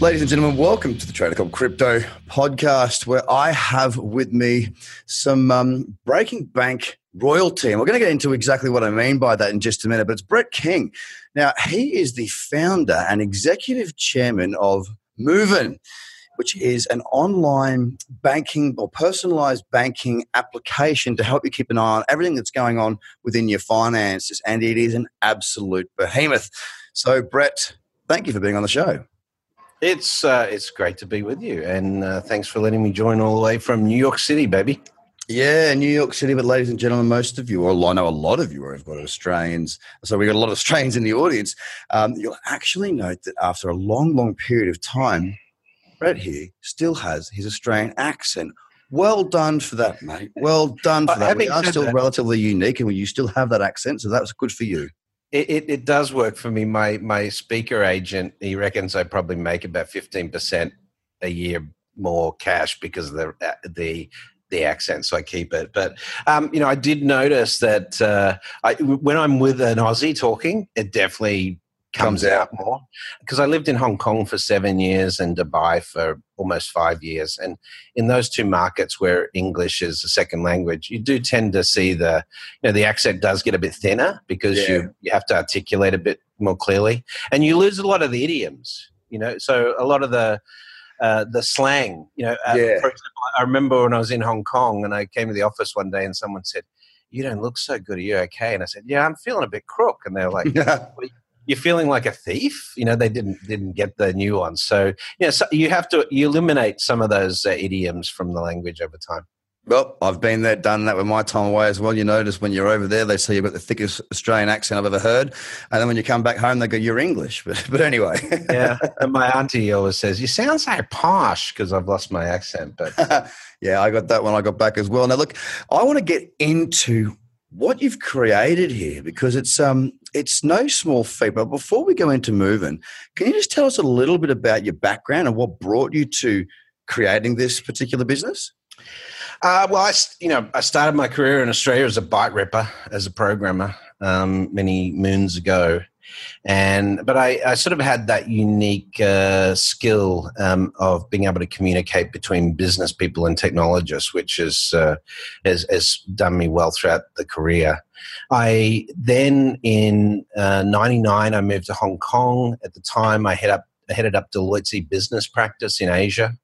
Ladies and gentlemen, welcome to the Trader Cobb Crypto podcast, where I have with me some um, Breaking Bank royalty. And we're going to get into exactly what I mean by that in just a minute. But it's Brett King. Now, he is the founder and executive chairman of Moven, which is an online banking or personalized banking application to help you keep an eye on everything that's going on within your finances. And it is an absolute behemoth. So, Brett, thank you for being on the show. It's uh, it's great to be with you, and uh, thanks for letting me join all the way from New York City, baby. Yeah, New York City. But ladies and gentlemen, most of you, or I know a lot of you, have got Australians. So we've got a lot of Australians in the audience. Um, you'll actually note that after a long, long period of time, Brett here still has his Australian accent. Well done for that, mate. Well done for that. We are still that, relatively unique, and you still have that accent, so that was good for you. It, it, it, does work for me. My my speaker agent, he reckons I probably make about fifteen percent a year more cash because of the uh, the the accent, so I keep it. But um, you know, I did notice that uh, I, when I'm with an Aussie talking, it definitely comes out more because I lived in Hong Kong for seven years and Dubai for almost five years, and in those two markets where English is a second language, you do tend to see the you know the accent does get a bit thinner because yeah. you you have to articulate a bit more clearly, and you lose a lot of the idioms. You know, so a lot of the uh, the slang. You know, uh, yeah. for example, I remember when I was in Hong Kong and I came to the office one day and someone said, "You don't look so good. Are you okay?" And I said, "Yeah, I'm feeling a bit crook." And they're like, well, you're feeling like a thief. You know, they didn't didn't get the nuance. So, you know, so you have to you eliminate some of those uh, idioms from the language over time. Well, I've been there, done that with my time away as well. You notice when you're over there, they say you've got the thickest Australian accent I've ever heard, and then when you come back home, they go, "You're English." But, but anyway, yeah. And my auntie always says, "You sound so posh," because I've lost my accent. But yeah, I got that when I got back as well. Now, look, I want to get into what you've created here because it's um it's no small feat. But before we go into Moven, can you just tell us a little bit about your background and what brought you to creating this particular business? Uh, well, I you know I started my career in Australia as a byte ripper as a programmer um, many moons ago, and but I, I, sort of had that unique uh, skill um, of being able to communicate between business people and technologists, which is, uh, has, has done me well throughout the career. I then in '99 uh, I moved to Hong Kong. At the time, I head up I headed up Deloitte's business practice in Asia.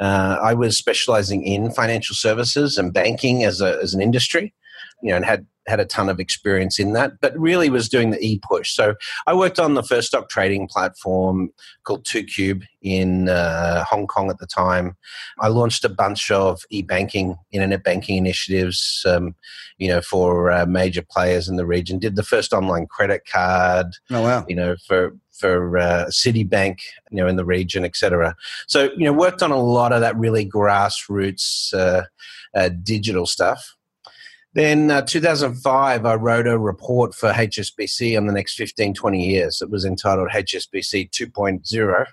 Uh, I was specializing in financial services and banking as, a, as an industry, you know, and had had a ton of experience in that, but really was doing the e push. So I worked on the first stock trading platform called 2Cube in uh, Hong Kong at the time. I launched a bunch of e banking, internet banking initiatives, um, you know, for uh, major players in the region. Did the first online credit card. Oh wow! You know, for for uh, Citibank, you know, in the region, etc. So you know, worked on a lot of that really grassroots uh, uh, digital stuff. Then uh, 2005, I wrote a report for HSBC on the next 15, 20 years. It was entitled HSBC 2.0.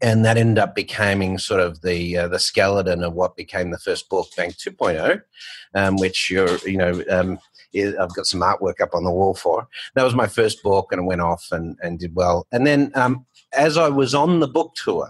And that ended up becoming sort of the uh, the skeleton of what became the first book, Bank 2.0, um, which you're, you know, um, I've got some artwork up on the wall for. That was my first book, and it went off and, and did well. And then um, as I was on the book tour,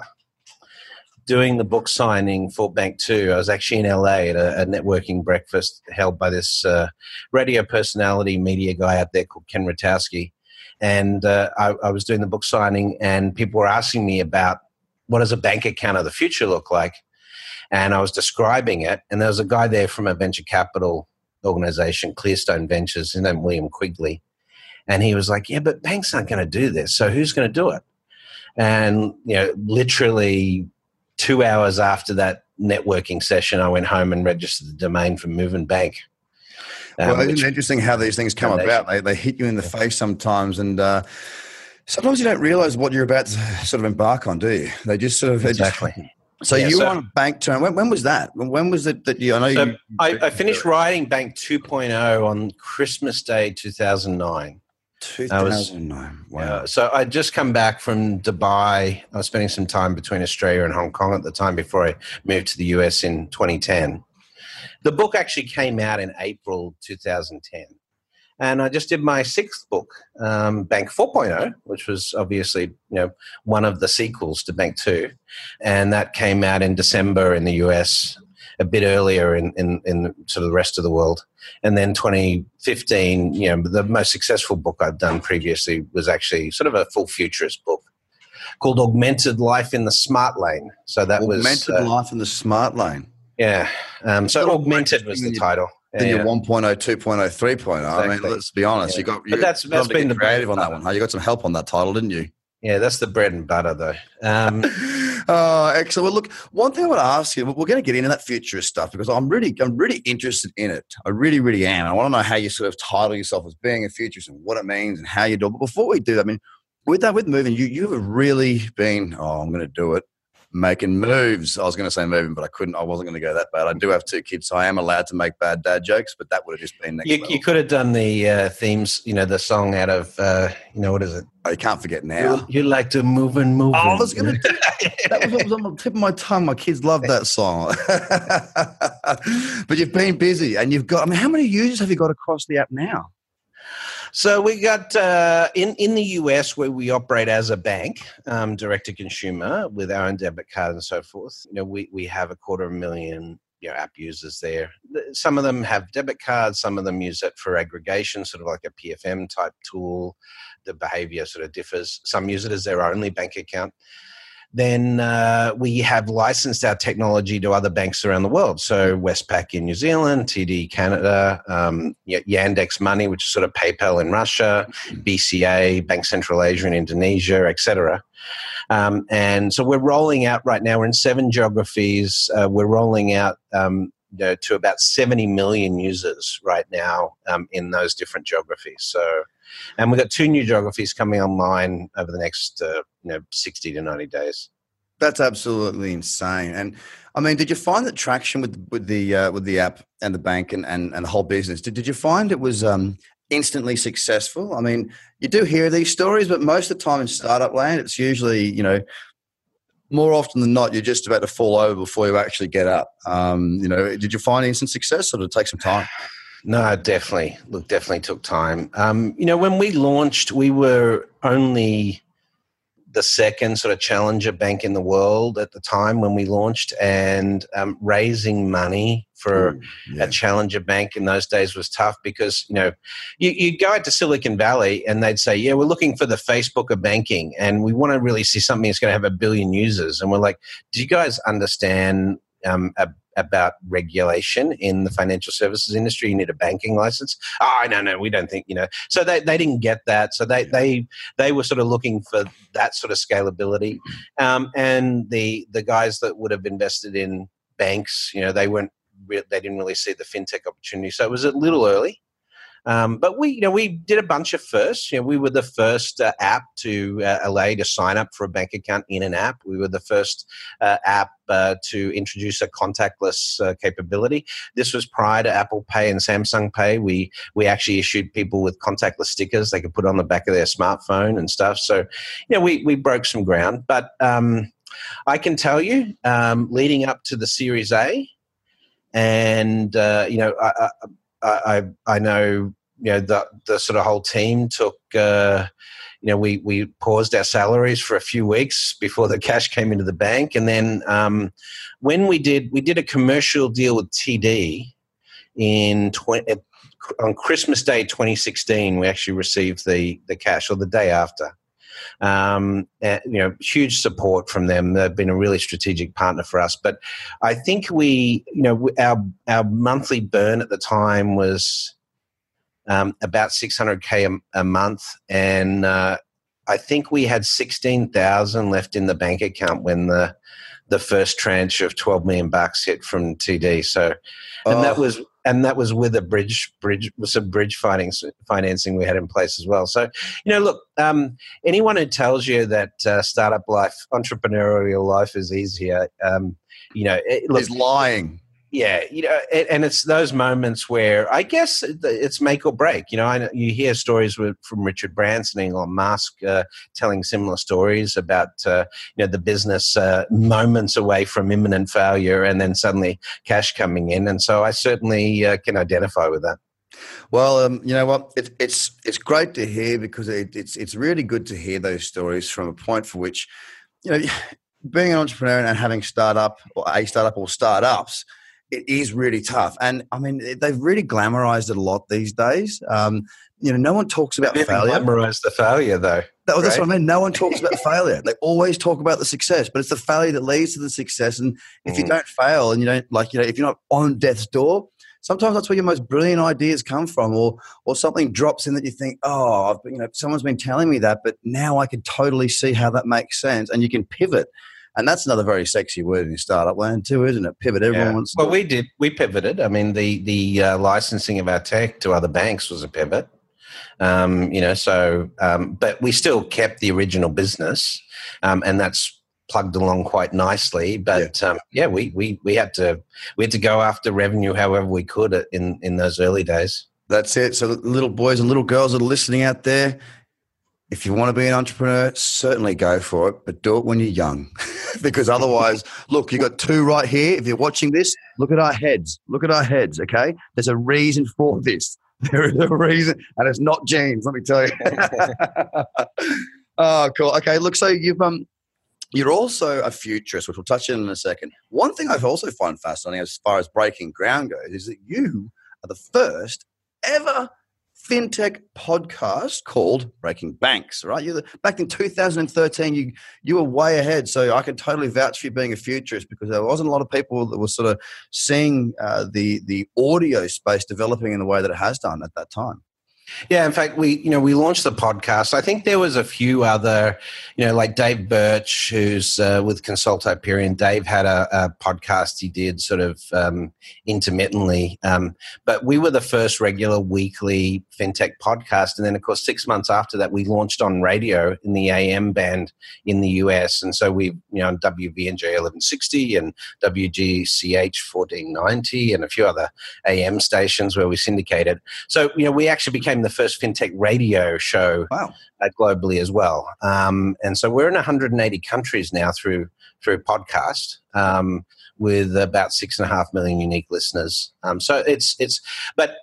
doing the book signing for Bank Two, I was actually in LA at a, a networking breakfast held by this uh, radio personality, media guy out there called Ken Rutkowski. And uh, I, I, was doing the book signing, and people were asking me about what does a bank account of the future look like. And I was describing it, and there was a guy there from a venture capital organization, Clearstone Ventures, his name William Quigley. And he was like, Yeah, but banks aren't going to do this. So who's going to do it? And you know, literally two hours after that networking session, I went home and registered the domain for Moven Bank. Um, well, it's interesting how these things come foundation. about. They, they hit you in the face sometimes, and uh, sometimes you don't realize what you're about to sort of embark on, do you? They just sort of exactly. Just, so yeah, you so, were on bank turn. When, when, was that? When was it that you? I know so you. I, I finished writing Bank 2.0 on Christmas Day 2009. 2009. Was, wow. so I'd just come back from Dubai. I was spending some time between Australia and Hong Kong at the time before I moved to the US in 2010. The book actually came out in April 2010. And I just did my sixth book, um, Bank 4.0, which was obviously you know one of the sequels to Bank 2, and that came out in December in the US, a bit earlier in, in, in sort of the rest of the world. And then 2015, you know, the most successful book I've done previously was actually sort of a full futurist book called Augmented Life in the Smart Lane. So that Augmented was Augmented uh, Life in the Smart Lane. Yeah. Um, so Augmented was the title. Yeah, then you're 1.0, 2.0, 3.0. Exactly. I mean, let's be honest. Yeah. You got, you but that's that's been the creative on that one. You got some help on that title, didn't you? Yeah, that's the bread and butter, though. Um, oh, excellent. Well, look, one thing I want to ask you, we're going to get into that futurist stuff because I'm really, I'm really interested in it. I really, really am. I want to know how you sort of title yourself as being a futurist and what it means and how you do it. But before we do that, I mean, with that, with Moven, you, you have really been, oh, I'm going to do it making moves. I was going to say moving, but I couldn't. I wasn't going to go that bad. I do have two kids, so I am allowed to make bad dad jokes. But that would have just been next. You, you could have done the uh, themes, you know, the song out of, uh, you know, what is it? Oh, you can't forget now. You, you like to move and move. Oh, I was going to. that was was on the tip of my tongue. My kids love that song. but you've been busy, and you've got. I mean, how many users have you got across the app now? So we got uh, in in the US where we operate as a bank, um, direct to consumer with our own debit card and so forth. You know, we we have a quarter of a million you know, app users there. Some of them have debit cards. Some of them use it for aggregation, sort of like a PFM type tool. The behavior sort of differs. Some use it as their only bank account then uh, we have licensed our technology to other banks around the world. So Westpac in New Zealand, TD Canada, um, Yandex Money, which is sort of PayPal in Russia, BCA, Bank Central Asia in Indonesia, etc. Um, and so we're rolling out right now. We're in seven geographies. Uh, we're rolling out um, you know, to about 70 million users right now um, in those different geographies. So and we've got two new geographies coming online over the next uh, you know 60 to 90 days. That's absolutely insane. And I mean, did you find that traction with with the uh, with the app and the bank and, and, and the whole business? Did, did you find it was um, instantly successful? I mean, you do hear these stories, but most of the time in startup land, it's usually you know more often than not, you're just about to fall over before you actually get up. Um, you know, did you find instant success, or did it take some time? No, definitely. Look, definitely took time. Um, you know, when we launched, we were only the second sort of challenger bank in the world at the time when we launched, and um, raising money for Ooh, yeah. a challenger bank in those days was tough because you know you, you go out to Silicon Valley and they'd say, "Yeah, we're looking for the Facebook of banking, and we want to really see something that's going to have a billion users." And we're like, "Do you guys understand um, a about regulation in the financial services industry. You need a banking license. Oh, no, no, we don't think, you know. So they, they didn't get that. So they, they, they were sort of looking for that sort of scalability. Um, and the, the guys that would have invested in banks, you know, they weren't, they didn't really see the fintech opportunity. So it was a little early. Um, but we, you know, we did a bunch of firsts. You know, we were the first uh, app to uh, allow to sign up for a bank account in an app. We were the first uh, app uh, to introduce a contactless uh, capability. This was prior to Apple Pay and Samsung Pay. We we actually issued people with contactless stickers they could put on the back of their smartphone and stuff. So, you know, we we broke some ground. But um, I can tell you, um, leading up to the Series A, and uh, you know, I, I, I know you know the the sort of whole team took uh, you know we we paused our salaries for a few weeks before the cash came into the bank, and then um, when we did we did a commercial deal with TD in 20, on Christmas Day 2016. We actually received the the cash or the day after. Um, and, you know, huge support from them. They've been a really strategic partner for us. But I think we, you know, our our monthly burn at the time was um, about 600k a, a month, and uh, I think we had sixteen thousand left in the bank account when the the first tranche of twelve million bucks hit from TD. So, and oh. that was and that was with a bridge bridge some bridge financing financing we had in place as well. So, you know, look, um, anyone who tells you that uh, startup life, entrepreneurial life, is easier, um, you know, it, look, is lying yeah, you know, and it's those moments where I guess it's make or break. You know, I, you hear stories from Richard Branson and Elon Musk uh, telling similar stories about uh, you know the business uh, moments away from imminent failure, and then suddenly cash coming in. And so I certainly uh, can identify with that. Well, um, you know what? It, it's it's great to hear because it, it's it's really good to hear those stories from a point for which, you know, being an entrepreneur and having startup or a startup or startups it is really tough. And I mean, they've really glamorized it a lot these days. Um, you know, no one talks about failure. Glamorize the failure, though. That, right? That's what I mean. No one talks about failure. They always talk about the success, but it's the failure that leads to the success. And if mm. you don't fail, and you don't like, you know, if you're not on death's door, sometimes that's where your most brilliant ideas come from, or or something drops in that you think, oh, I've, you know, someone's been telling me that, but now I can totally see how that makes sense, and you can pivot. And that's another very sexy word in startup land too, isn't it? Pivot. Everyone yeah. wants. Well, we did. We pivoted. I mean, the the uh, licensing of our tech to other banks was a pivot. Um, you know, so um, but we still kept the original business, um, and that's plugged along quite nicely. But yeah. Um, yeah, we, we we had to we had to go after revenue however we could in in those early days. That's it. So, little boys and little girls that are listening out there, if you want to be an entrepreneur, certainly go for it, but do it when you're young. because otherwise, look, you've got two right here. If you're watching this, look at our heads. Look at our heads, okay? There's a reason for this. There is a reason, and it's not genes, let me tell you. oh, cool. Okay, look, so you've um you're also a futurist, which we'll touch on in a second. One thing I've also found fascinating as far as breaking ground goes is that you are the first ever fintech podcast called Breaking Banks. Right, you back in 2013, you you were way ahead. So I can totally vouch for you being a futurist because there wasn't a lot of people that were sort of seeing uh, the the audio space developing in the way that it has done at that time. Yeah, in fact, we you know we launched the podcast. I think there was a few other, you know, like Dave Birch, who's uh, with Consult Hyperion. Dave had a, a podcast he did sort of um, intermittently, um, but we were the first regular weekly fintech podcast. And then, of course, six months after that, we launched on radio in the AM band in the US, and so we you know on WVNJ 1160 and WGCH 1490 and a few other AM stations where we syndicated. So you know we actually became became the first fintech radio show wow. uh, globally as well. Um, and so we're in 180 countries now through through podcast um, with about six and a half million unique listeners. Um, so it's it's but.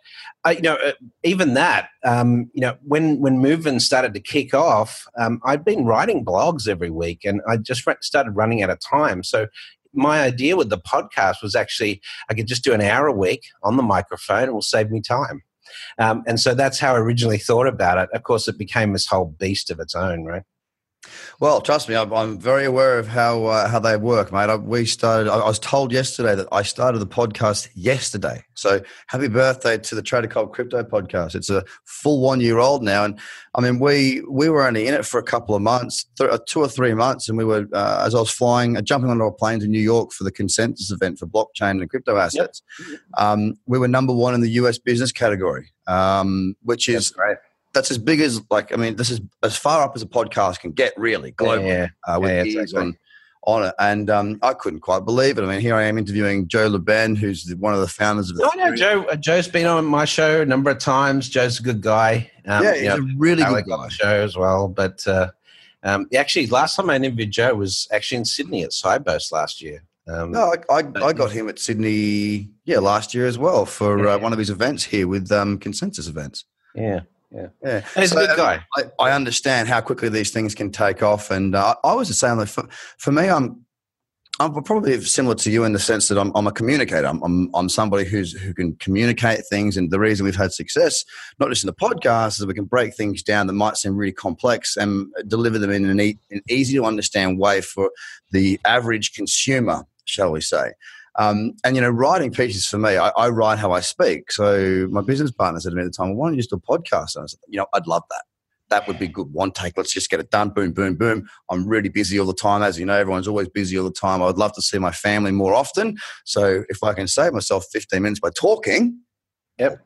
Uh, you know, uh, even that, um, you know, when when Moven started to kick off, um, I'd been writing blogs every week, and I just started running out of time. So my idea with the podcast was actually I could just do an hour a week on the microphone. It will save me time. Um, and so that's how I originally thought about it. Of course, it became this whole beast of its own, right? Well, trust me, I'm, very aware of how uh, how they work, mate. I, we started. I, was told yesterday that I started the podcast yesterday. So happy birthday to the Trader Cobb Crypto Podcast. It's a full one year old now, and I mean we we were only in it for a couple of months, th- uh, two or three months, and we were uh, as I was flying, uh, jumping onto a plane to New York for the consensus event for blockchain and crypto assets. Yep. Um, we were number one in the U.S. business category, um, which is That's as big as like I mean, this is as far up as a podcast can get, really globally. Yeah, uh, with yeah, exactly. on on it, and um, I couldn't quite believe it. I mean, here I am interviewing Joe Lubin, who's one of the founders of. The I know Joe. Uh, Joe's been on my show a number of times. Joe's a good guy. Um, yeah, he's you know, a really Alec good guy. Show as well, but. Uh, um, actually, last time I interviewed Joe was actually in Sydney at Sibos last year. Um, no, I, I, I, got him at Sydney, yeah, last year as well for uh, uh, one of his events here with um, Consensus Events. Yeah, yeah, yeah. he's so, a good guy. I, I, understand how quickly these things can take off, and uh, I was the same. For, for me, I'm I'm probably similar to you in the sense that I'm, I'm a communicator. I'm, I'm, I'm, somebody who's who can communicate things, and the reason we've had success, not just in the podcast, is we can break things down that might seem really complex and deliver them in an, e- an easy to understand way for the average consumer, shall we say? Um, and you know, writing pieces for me, I, I, write how I speak. So my business partner said to me at the time, well, "Why don't you just do a podcast?" And I said, "You know, I'd love that." that would be good. One take, let's just get it done. Boom, boom, boom. I'm really busy all the time. As you know, everyone's always busy all the time. I would love to see my family more often. So if I can save myself 15 minutes by talking, yep.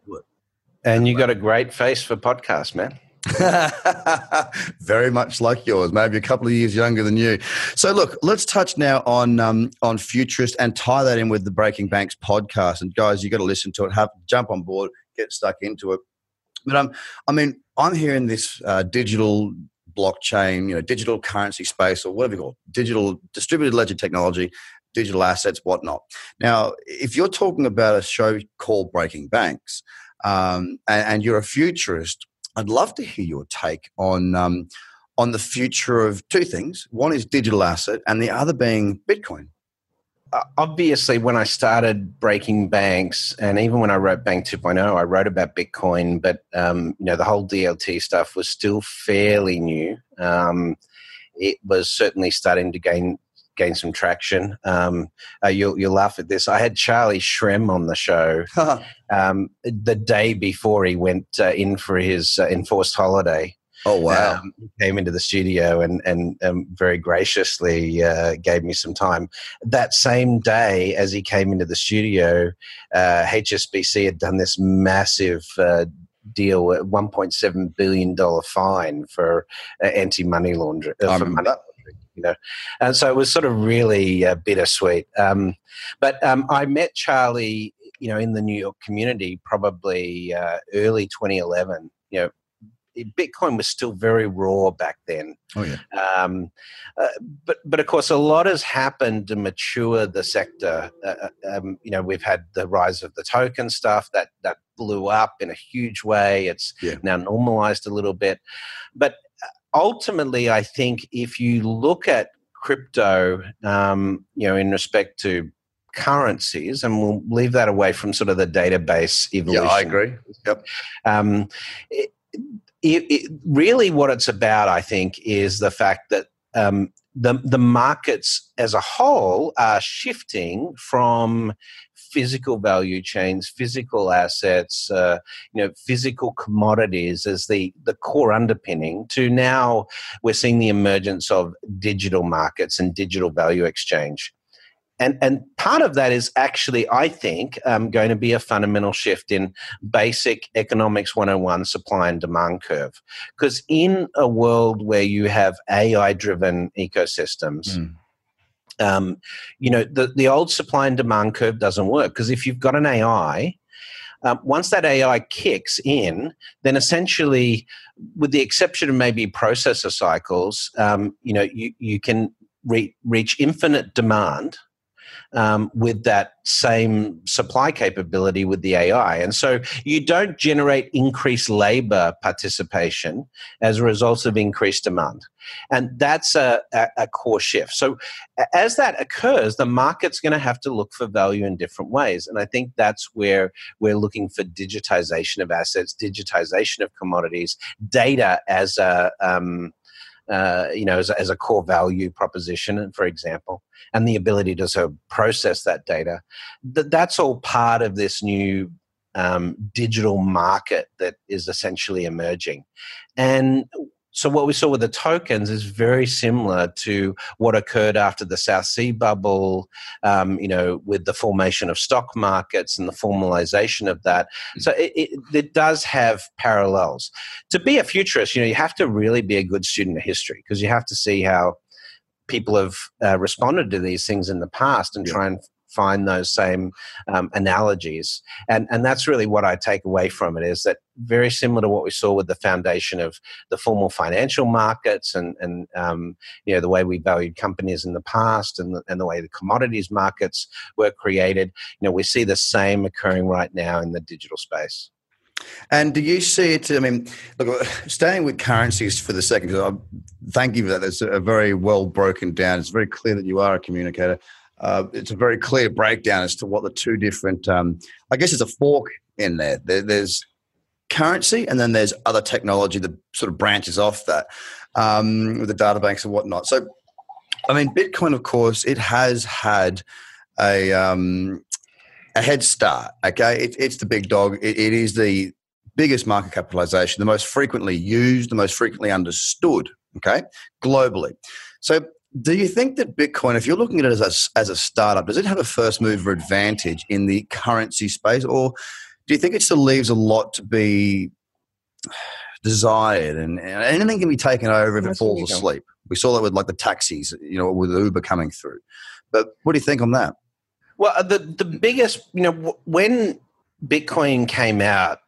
And you got a great face for podcasts, man. Very much like yours, maybe a couple of years younger than you. So, look, let's touch now on um, on Futurist and tie that in with the Breaking Banks podcast. And guys, you got to listen to it. Have jump on board, get stuck into it. But um, I mean, I'm hearing this uh, digital blockchain, you know, digital currency space, or whatever you call it, digital distributed ledger technology, digital assets, whatnot. Now, if you're talking about a show called Breaking Banks, um, and, and, you're a futurist, I'd love to hear your take on um, on the future of two things. One is digital asset, and the other being Bitcoin. Uh, obviously, when I started breaking banks, and even when I wrote Bank 2.0, I wrote about Bitcoin, but um, you know the whole DLT stuff was still fairly new. Um, it was certainly starting to gain gain some traction. Um, uh, you'll, you'll laugh at this. I had Charlie Shrem on the show um, the day before he went uh, in for his uh, enforced holiday. Oh wow! Um, he came into the studio and and um, very graciously uh, gave me some time. That same day, as he came into the studio, HSBC uh, had done this massive uh, deal, $1.7 billion fine for uh, anti money laundering. Uh, for money laundering, you know, and so it was sort of really uh, bittersweet. Um, but um, I met Charlie, you know, in the New York community probably uh, early 2011. You know, Bitcoin was still very raw back then. Oh yeah. Um, uh, but but of course, a lot has happened to mature the sector. Uh, uh, um, you know, we've had the rise of the token stuff that that blew up in a huge way. It's yeah. now normalized a little bit, but ultimately, I think if you look at crypto, um, you know, in respect to currencies, and we'll leave that away from sort of the database evolution. Yeah, I agree. Yep. Um, it, it, it, really what it's about, I think, is the fact that um, the the markets as a whole are shifting from physical value chains, physical assets, uh, you know, physical commodities as the the core underpinning. To now, we're seeing the emergence of digital markets and digital value exchange and and part of that is actually i think um, going to be a fundamental shift in basic economics 101 supply and demand curve because in a world where you have ai driven ecosystems mm. um, you know the, the old supply and demand curve doesn't work because if you've got an ai um, once that AI kicks in, then essentially, with the exception of maybe processor cycles, um, you know, you, you can re- reach infinite demand um, with that same supply capability with the AI. And so you don't generate increased labor participation as a result of increased demand. And that's a, a, a core shift. So as that occurs, the market's going to have to look for value in different ways. And I think that's where we're looking for digitization of assets, digitization of commodities, data as a um, uh, you know, as a, as a, core value proposition, for example, and the ability to sort of process that data. That that's all part of this new um, digital market that is essentially emerging, and so what we saw with the tokens is very similar to what occurred after the South Sea bubble, um, you know, with the formation of stock markets and the formalization of that. Mm. So it, it, it, does have parallels. To be a futurist, you know, you have to really be a good student of history because you have to see how people have uh, responded to these things in the past and yeah. try and find those same um, analogies. And, and that's really what I take away from it is that very similar to what we saw with the foundation of the formal financial markets and, and um, you know, the way we valued companies in the past and the, and the way the commodities markets were created. You know, we see the same occurring right now in the digital space. And do you see it? I mean, look, staying with currencies for the second, because I thank you for that. That's a very well broken down. It's very clear that you are a communicator uh, it's a very clear breakdown as to what the two different, um, I guess it's a fork in there. there. There's currency and then there's other technology that sort of branches off that um, with the data banks and whatnot. So, I mean, Bitcoin, of course, it has had a, um, a head start. Okay, it, it's the big dog. It, it is the biggest market capitalization, the most frequently used, the most frequently understood, okay, globally. So, do you think that Bitcoin, if you're looking at it as a, as a startup, does it have a first mover advantage in the currency space, or do you think it still leaves a lot to be desired and, and anything can be taken over if it falls asleep? We saw that with like the taxis, you know, with Uber coming through. But what do you think on that? Well, uh, the the biggest, you know, when Bitcoin came out,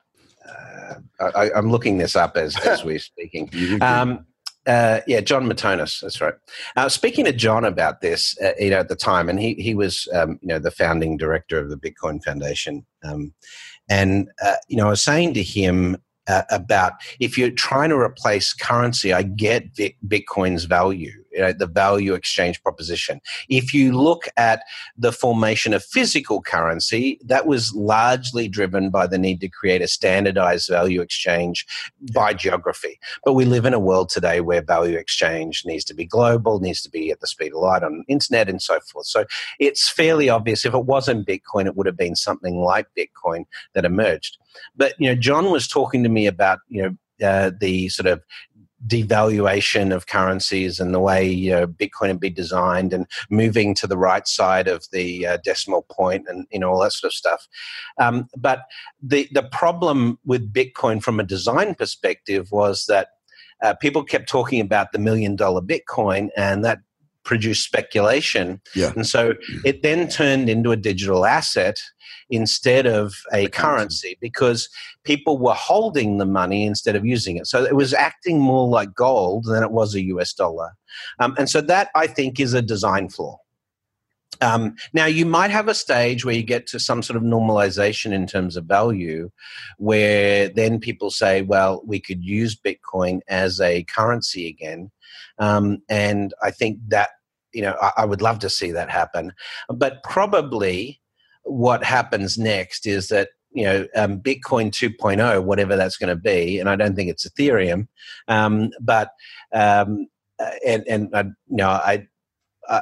uh, I, am looking this up as as we're speaking. Um, uh, yeah, Jon Matonis, that's right. Uh, speaking to John about this, uh, you know, at the time, and he he was, um, you know, the founding director of the Bitcoin Foundation, um, and uh, you know, I was saying to him uh, about if you're trying to replace currency, I get Bitcoin's value, you know, the value exchange proposition. If you look at the formation of physical currency, that was largely driven by the need to create a standardized value exchange by geography. But we live in a world today where value exchange needs to be global, needs to be at the speed of light on the internet and so forth. So it's fairly obvious if it wasn't Bitcoin, it would have been something like Bitcoin that emerged. But you know, John was talking to me about you know uh, the sort of devaluation of currencies and the way you know, Bitcoin had been designed and moving to the right side of the uh, decimal point and you know all that sort of stuff. Um, but the the problem with Bitcoin from a design perspective was that uh, people kept talking about the million dollar Bitcoin and that produced speculation. Yeah. And so it then turned into a digital asset instead of a currency because people were holding the money instead of using it. So it was acting more like gold than it was a US dollar. Um, and so that, I think, is a design flaw. Um, now, you might have a stage where you get to some sort of normalization in terms of value, where then people say, well, we could use Bitcoin as a currency again. Um, and I think that, you know, I, I would love to see that happen. But probably what happens next is that you know um, bitcoin 2.0 whatever that's going to be and i don't think it's ethereum um, but um, uh, and and uh, you know i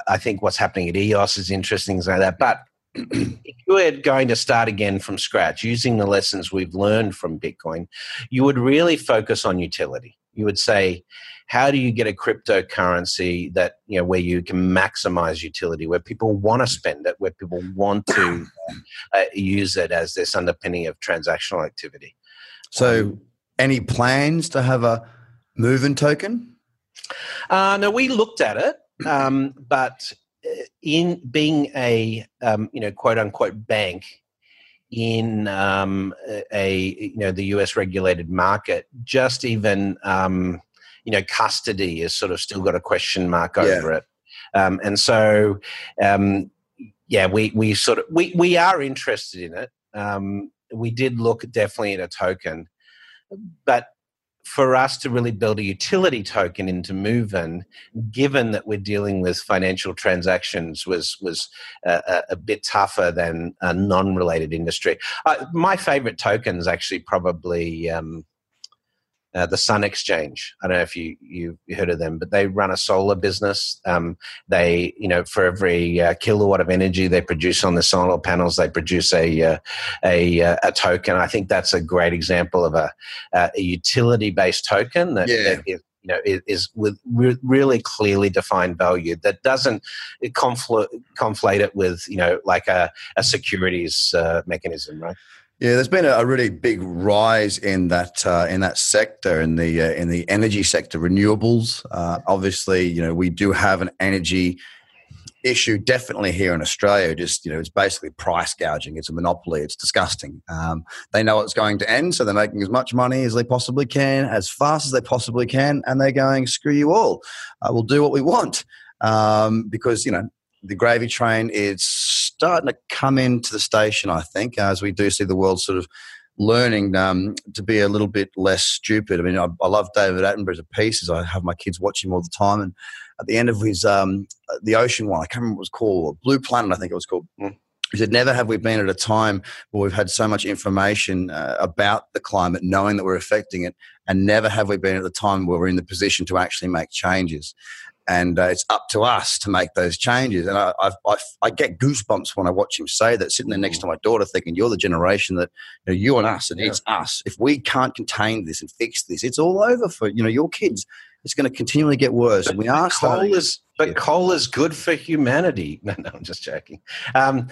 i think what's happening at eos is interesting things like that but if you were going to start again from scratch using the lessons we've learned from bitcoin you would really focus on utility you would say how do you get a cryptocurrency that you know where you can maximize utility where people want to spend it where people want to uh, use it as this underpinning of transactional activity? So um, any plans to have a Moven token? Uh, no we looked at it um, but uh, in being a um, you know quote unquote bank in um, a you know the US regulated market, just even um, you know custody is sort of still got a question mark over yeah. it um, and so um, yeah we we sort of we, we are interested in it um, we did look definitely at a token but for us to really build a utility token into Moven, given that we're dealing with financial transactions, was was a, a bit tougher than a non-related industry. Uh, my favorite token is actually probably um, uh, the Sun Exchange. I don't know if you you heard of them, but they run a solar business. Um, they, you know, for every uh, kilowatt of energy they produce on the solar panels, they produce a uh, a, uh, a token. I think that's a great example of a, uh, a utility based token that, yeah. that is, you know is, is with really clearly defined value that doesn't confl- conflate it with you know like a, a securities uh, mechanism, right? Yeah, there's been a, really big rise in that uh, in that sector in the uh, in the energy sector, renewables. Uh, obviously, you know we do have an energy issue definitely here in Australia. Just you know, it's basically price gouging. It's a monopoly. It's disgusting. Um, they know it's going to end, so they're making as much money as they possibly can, as fast as they possibly can, and they're going screw you all. Uh, we'll do what we want um, because you know the gravy train is starting to come into the station, I think, as we do see the world sort of learning um, to be a little bit less stupid. I mean, I, I, love David Attenborough's pieces. I have my kids watch him all the time. And at the end of his, um, the ocean one, I can't remember what it was called, Blue Planet, I think it was called. Mm. He said, Never have we been at a time where we've had so much information uh, about the climate, knowing that we're affecting it, and never have we been at the time where we're in the position to actually make changes and uh, it's up to us to make those changes. And I, I, I, I, get goosebumps when I watch him say that, sitting there next to my daughter, thinking, "You're the generation that you, know, you and us, and yeah. it's us. If we can't contain this and fix this, it's all over for you know your kids. It's going to continually get worse." But and we are coal is, but coal is good for humanity. No, no, I'm just joking. Um,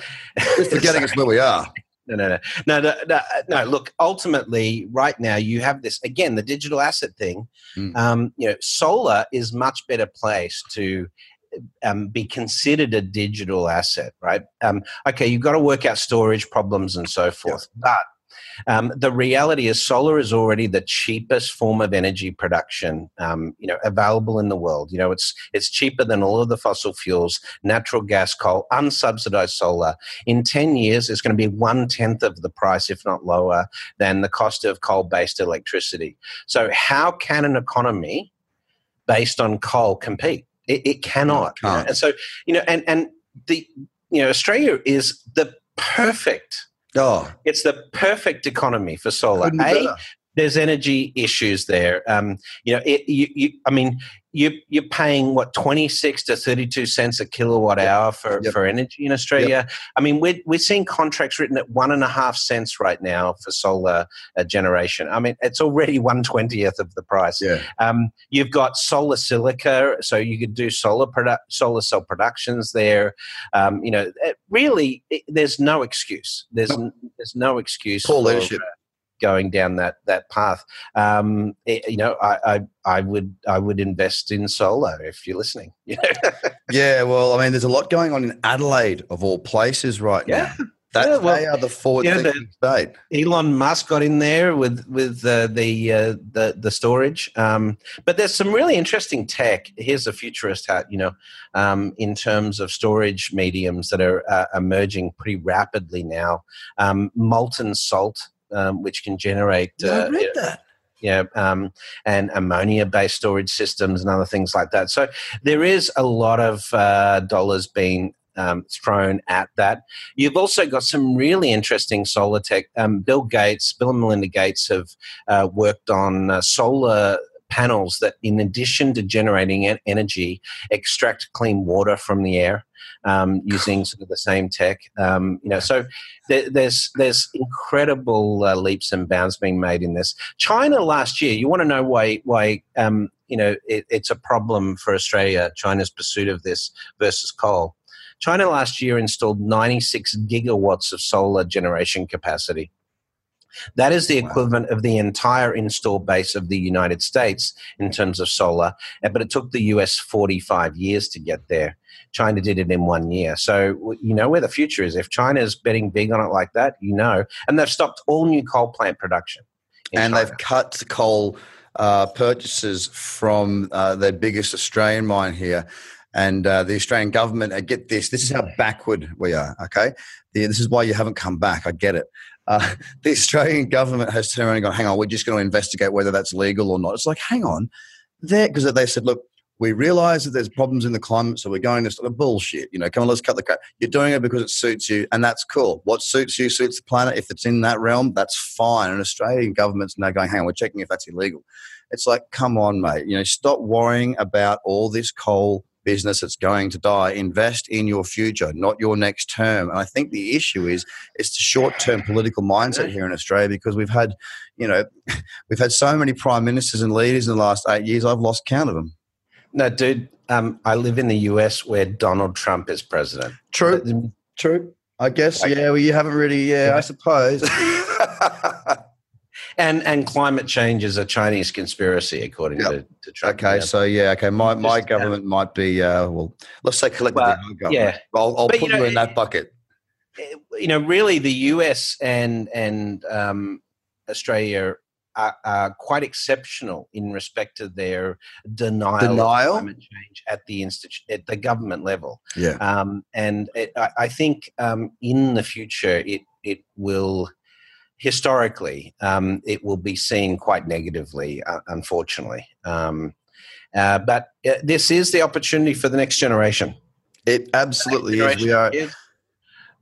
just forgetting us where we are no, no, no, no, no, no, Look, ultimately, right now you have this again, the digital asset thing. Mm. Um, you know, solar is much better place to um, be considered a digital asset, right? Um, okay, you've got to work out storage problems and so forth, yeah. but um, the reality is, solar is already the cheapest form of energy production, um, you know, available in the world. You know, it's it's cheaper than all of the fossil fuels, natural gas, coal, unsubsidized solar. In ten years, it's going to be one tenth of the price, if not lower, than the cost of coal-based electricity. So, how can an economy based on coal compete? It, it cannot. No, it you know? And so, you know, and and the you know, Australia is the perfect Oh, it's the perfect economy for solar. A, there's energy issues there. Um, you know, it, you, you, I mean, you, you're paying what 26 to 32 cents a kilowatt yep. hour for, yep. for energy in Australia. Yep. I mean, we're, we're seeing contracts written at one and a half cents right now for solar uh, generation. I mean, it's already one twentieth of the price. Yeah. Um, you've got solar silica, so you could do solar produ- solar cell productions there. Um, you know, it really, it, there's no excuse. There's no. there's no excuse. Poor leadership. Uh, going down that that path. Um, it, you know, I, I, I would I would invest in solar if you're listening. yeah, well, I mean, there's a lot going on in Adelaide of all places right yeah. now. That yeah, well, they are the forward state. Elon Musk got in there with with uh, the uh, the the storage, um, but there's some really interesting tech. Here's a futurist hat, you know, um, in terms of storage mediums that are uh, emerging pretty rapidly now. Um, molten salt um, which can generate. Yeah, I read that. Yeah, um, and ammonia-based storage systems and other things like that. So there is a lot of uh, dollars being um, thrown at that. You've also got some really interesting solar tech. Um, Bill Gates, Bill and Melinda Gates have uh, worked on uh, solar panels that, in addition to generating energy, extract clean water from the air um, using sort of the same tech. Um, you know, so there, there's there's incredible uh, leaps and bounds being made in this. China last year, you want to know why why um, you know it, it's a problem for Australia. China's pursuit of this versus coal. China last year installed 96 gigawatts of solar generation capacity. That is the equivalent of the entire install base of the United States in terms of solar, but it took the US 45 years to get there. China did it in one year. So you know where the future is. If China is betting big on it like that, you know. And they've stopped all new coal plant production. And China. they've cut coal uh, purchases from uh, their biggest Australian mine here. And uh, the Australian government, uh, get this, this is how backward we are, okay? The, this is why you haven't come back. I get it. Uh, the Australian government has turned around and gone, hang on, we're just going to investigate whether that's legal or not. It's like, hang on, because they said, look, we realize that there's problems in the climate, so we're going to sort of bullshit. You know, come on, let's cut the crap. You're doing it because it suits you, and that's cool. What suits you suits the planet. If it's in that realm, that's fine. And Australian government's now going, hang on, we're checking if that's illegal. It's like, come on, mate. You know, stop worrying about all this coal business that's going to die. Invest in your future, not your next term. And I think the issue is it's the short term political mindset here in Australia because we've had, you know, we've had so many prime ministers and leaders in the last eight years. I've lost count of them. No, dude. Um, I live in the US where Donald Trump is president. True. True. I guess. Yeah. Well, you haven't really. Yeah. I suppose. and and climate change is a Chinese conspiracy, according yep. to, to Trump. Okay, yeah. so yeah, okay, my, my Just, government uh, might be uh, well, let's say collectively well, government. Yeah, I'll, I'll put you, know, you in that bucket. You know, really, the U.S. and and um, Australia are, are, quite exceptional in respect to their denial, denial? of climate change at the institute, at the government level. Yeah, um, and it, I, I, think um, in the future it it will historically, um, it will be seen quite negatively, uh, unfortunately. Um, uh, but uh, this is the opportunity for the next generation. It absolutely is. We are. Is,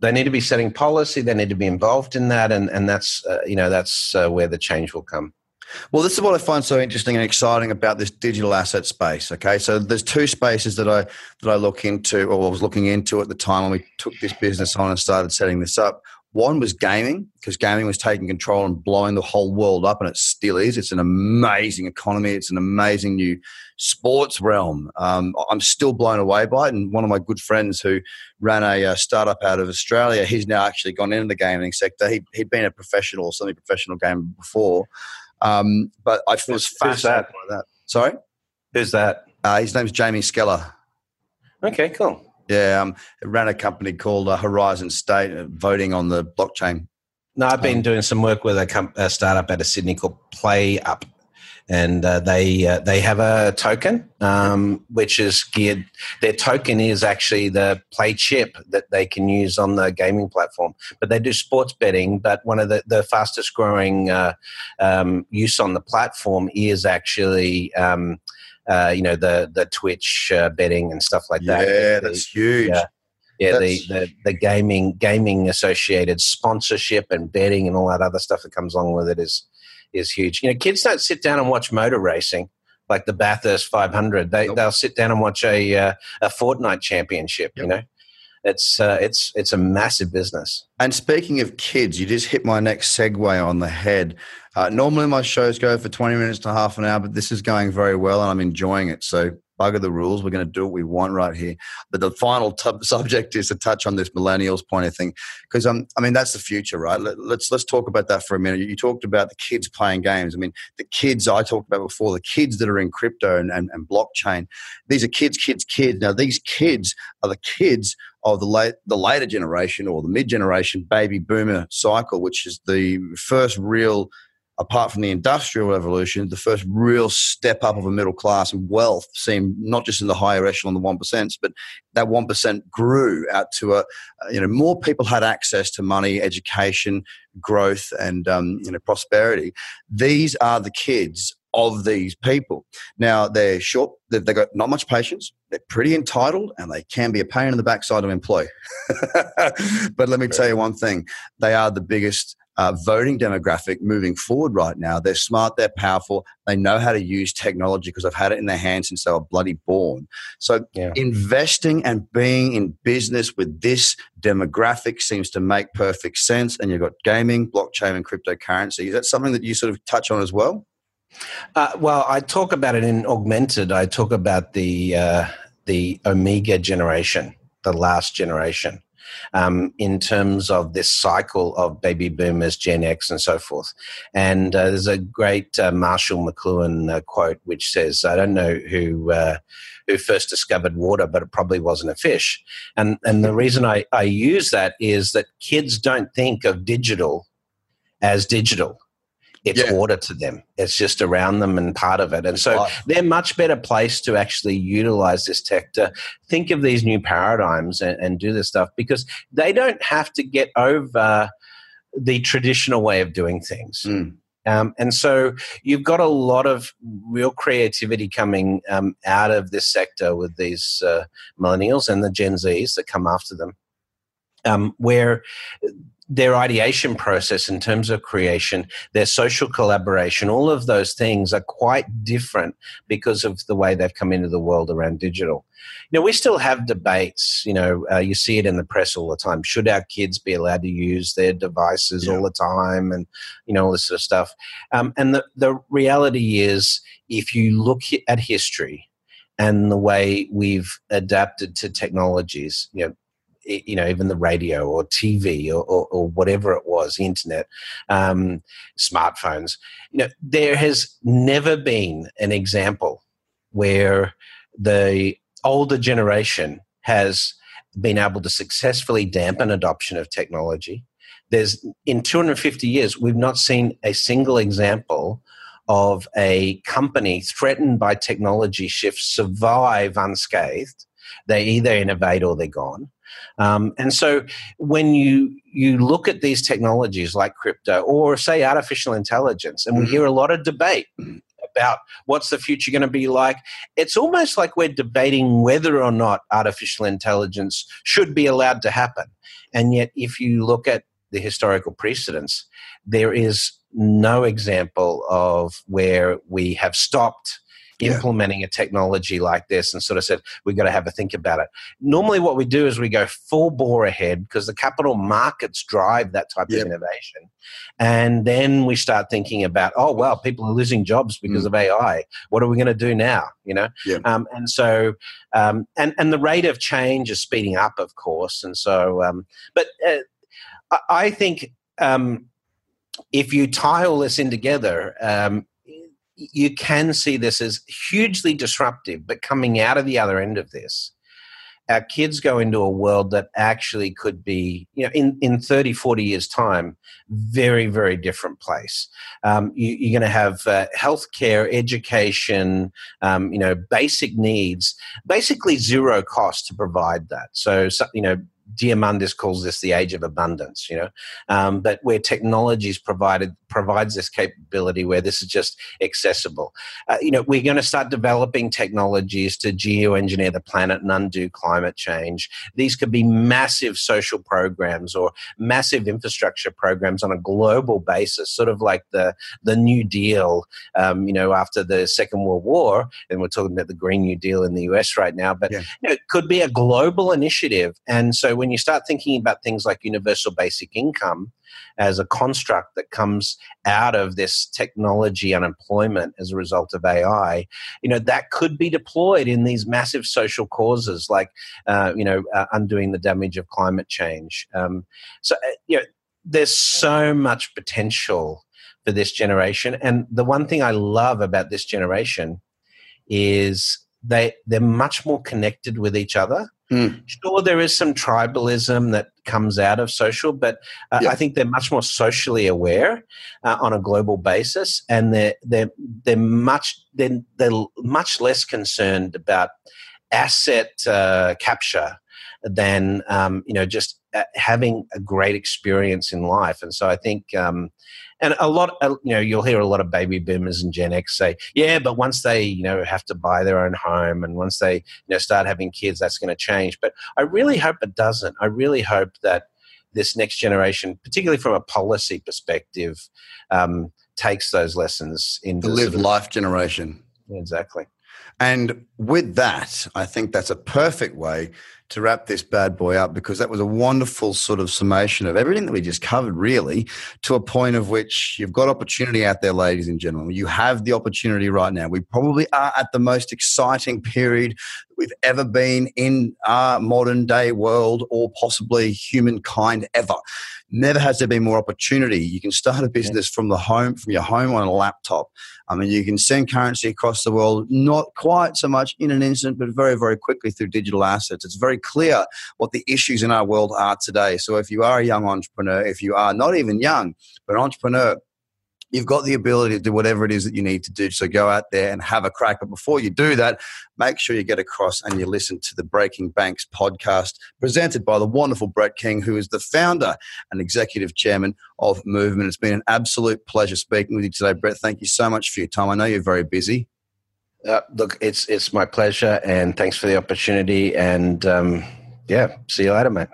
they need to be setting policy. They need to be involved in that, and and that's uh, you know that's uh, where the change will come. Well, this is what I find so interesting and exciting about this digital asset space. Okay, so there's two spaces that I that I look into, or I was looking into at the time when we took this business on and started setting this up. One was gaming, because gaming was taking control and blowing the whole world up, and it still is. It's an amazing economy. It's an amazing new sports realm. Um, I'm still blown away by it. And one of my good friends who ran a uh, startup out of Australia, he's now actually gone into the gaming sector. He, he'd been a professional, semi-professional gamer before, um, but I was fascinated by that. Sorry, who's that? Uh, his name's Jamie Skeller. Okay, cool. Yeah, um, ran a company called uh, Horizon State, uh, voting on the blockchain. No, I've been um, doing some work with a, a, startup out of Sydney called PlayUp, and uh, they uh, they have a token um, which is geared. Their token is actually the play chip that they can use on the gaming platform. But they do sports betting. But one of the, the fastest growing uh, um, use on the platform is actually. Uh, you know the the Twitch uh, betting and stuff like that. Yeah, that's huge. Yeah, yeah the, the the gaming gaming associated sponsorship and betting and all that other stuff that comes along with it is is huge. You know, kids don't sit down and watch motor racing like the Bathurst 500. They nope. they'll sit down and watch a uh, a Fortnite championship. Yep. You know, it's uh, it's it's a massive business. And speaking of kids, you just hit my next segue on the head. Uh, normally, my shows go for twenty minutes to half an hour, but this is going very well, and I'm enjoying it. So bugger the rules. We're going to do what we want right here. But the final t- subject is to touch on this millennials point of thing, because um, I mean that's the future, right? Let, us let's, let's talk about that for a minute. You talked about the kids playing games. I mean, the kids I talked about before, the kids that are in crypto and, and, and blockchain. These are kids, kids, kids. Now these kids are the kids of the late the later generation or the mid generation baby boomer cycle, which is the first real apart from the industrial revolution, the first real step up of a middle class and wealth seemed not just in the higher echelon, the one percent, but that one percent grew out to a you know more people had access to money, education, growth, and um, you know prosperity. These are the kids of these people. Now they're short; they've, they've got not much patience. They're pretty entitled, and they can be a pain in the backside to employ. but let me tell you one thing: they are the biggest uh, voting demographic moving forward right now. They're smart, they're powerful, they know how to use technology because they've had it in their hands since they were bloody born. So, yeah. investing and being in business with this demographic seems to make perfect sense. And you've got gaming, blockchain, and cryptocurrency. Is that something that you sort of touch on as well? Uh, well, I talk about it in augmented. I talk about the uh, the Omega generation, the last generation um, in terms of this cycle of baby boomers, Gen X, and so forth. And uh, there's a great uh, Marshall McLuhan uh, quote which says, "I don't know who." Uh, who first discovered water, but it probably wasn't a fish. And and the reason I, I use that is that kids don't think of digital as digital it's yeah. water to them. It's just around them and part of it. And so they're much better placed to actually utilize this tech to think of these new paradigms and, and do this stuff because they don't have to get over the traditional way of doing things. Mm. Um, and so you've got a lot of real creativity coming um, out of this sector with these uh, millennials and the Gen Zs that come after them, um, where their ideation process in terms of creation, their social collaboration, all of those things are quite different because of the way they've come into the world around digital. You know, we still have debates. You know, uh, you see it in the press all the time. Should our kids be allowed to use their devices yeah. all the time, and you know all this sort of stuff? Um, and the the reality is, if you look at history and the way we've adapted to technologies, you know, you know, even the radio or TV or, or, or whatever it was, internet, um, smartphones. You know, there has never been an example where the older generation has been able to successfully dampen adoption of technology. There's in 250 years, we've not seen a single example of a company threatened by technology shifts survive unscathed. They either innovate or they're gone. Um, and so when you you look at these technologies like crypto or say artificial intelligence, and we mm-hmm. hear a lot of debate about what's the future going to be like, it's almost like we're debating whether or not artificial intelligence should be allowed to happen. And yet, if you look at the historical precedents, there is no example of where we have stopped Yeah. implementing a technology like this and sort of said we've got to have a think about it. Normally, what we do is we go full bore ahead because the capital markets drive that type Yep. of innovation, and then we start thinking about oh well, people are losing jobs because Mm. of AI. What are we going to do now? You know, Yep. um, and so um, and and the rate of change is speeding up, of course, and so um, but uh, I, I think. Um, if you tie all this in together, um, you can see this as hugely disruptive, but coming out of the other end of this, our kids go into a world that actually could be, you know, in, in 30, 40 years' time, very, very different place. Um, you, you're going to have uh, healthcare, education, um, you know, basic needs, basically zero cost to provide that. So, so you know, Diamandis calls this the age of abundance, you know, um, but where technology is provided provides this capability where this is just accessible. Uh, you know, we're going to start developing technologies to geoengineer the planet and undo climate change. These could be massive social programs or massive infrastructure programs on a global basis, sort of like the the New Deal. Um, you know, after the Second World War, and we're talking about the Green New Deal in the US right now, but Yeah. you know, it could be a global initiative. And so when you start thinking about things like universal basic income as a construct that comes out of this technology unemployment as a result of AI, you know, that could be deployed in these massive social causes like, uh, you know, uh, undoing the damage of climate change. Um, so, uh, you know, there's so much potential for this generation. And the one thing I love about this generation is they they're much more connected with each other. Mm. Sure, there is some tribalism that comes out of social, but uh, Yeah. I think they're much more socially aware uh, on a global basis, and they're they're they're much they're, they're much less concerned about asset uh, capture than um, you know just having a great experience in life. And so I think, um, and a lot, uh, you know, you'll hear a lot of baby boomers and Gen X say, yeah, but once they you know have to buy their own home and once they you know start having kids, that's going to change. But I really hope it doesn't. I really hope that this next generation, particularly from a policy perspective, um, takes those lessons in The live life generation. Exactly. And with that, I think that's a perfect way to wrap this bad boy up because that was a wonderful sort of summation of everything that we just covered, really, to a point of which you've got opportunity out there, ladies and gentlemen. You have the opportunity right now. We probably are at the most exciting period we've ever been in our modern day world or possibly humankind ever. Never has there been more opportunity. You can start a business from the home, from your home on a laptop. I mean, you can send currency across the world, not quite so much in an instant, but very, very quickly through digital assets. It's very clear what the issues in our world are today. So if you are a young entrepreneur, if you are not even young, but an entrepreneur, you've got the ability to do whatever it is that you need to do. So go out there and have a crack. But before you do that, make sure you get across and you listen to the Breaking Banks podcast presented by the wonderful Brett King, who is the founder and executive chairman of Moven. It's been an absolute pleasure speaking with you today, Brett. Thank you so much for your time. I know you're very busy. Uh, look, it's it's my pleasure, and thanks for the opportunity. And um, yeah, see you later, mate.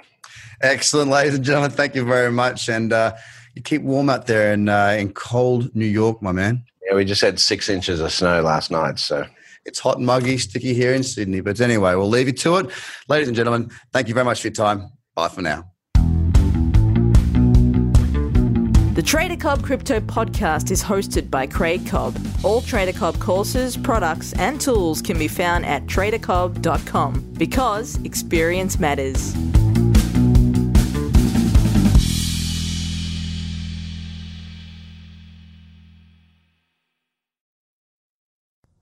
Excellent, ladies and gentlemen. Thank you very much. And uh, you keep warm out there in, uh, in cold New York, my man. Yeah, we just had six inches of snow last night, so It's hot and muggy, sticky here in Sydney. But anyway, we'll leave you to it. Ladies and gentlemen, thank you very much for your time. Bye for now. The Trader Cobb Crypto Podcast is hosted by Craig Cobb. All Trader Cobb courses, products, and tools can be found at tradercobb.com because experience matters.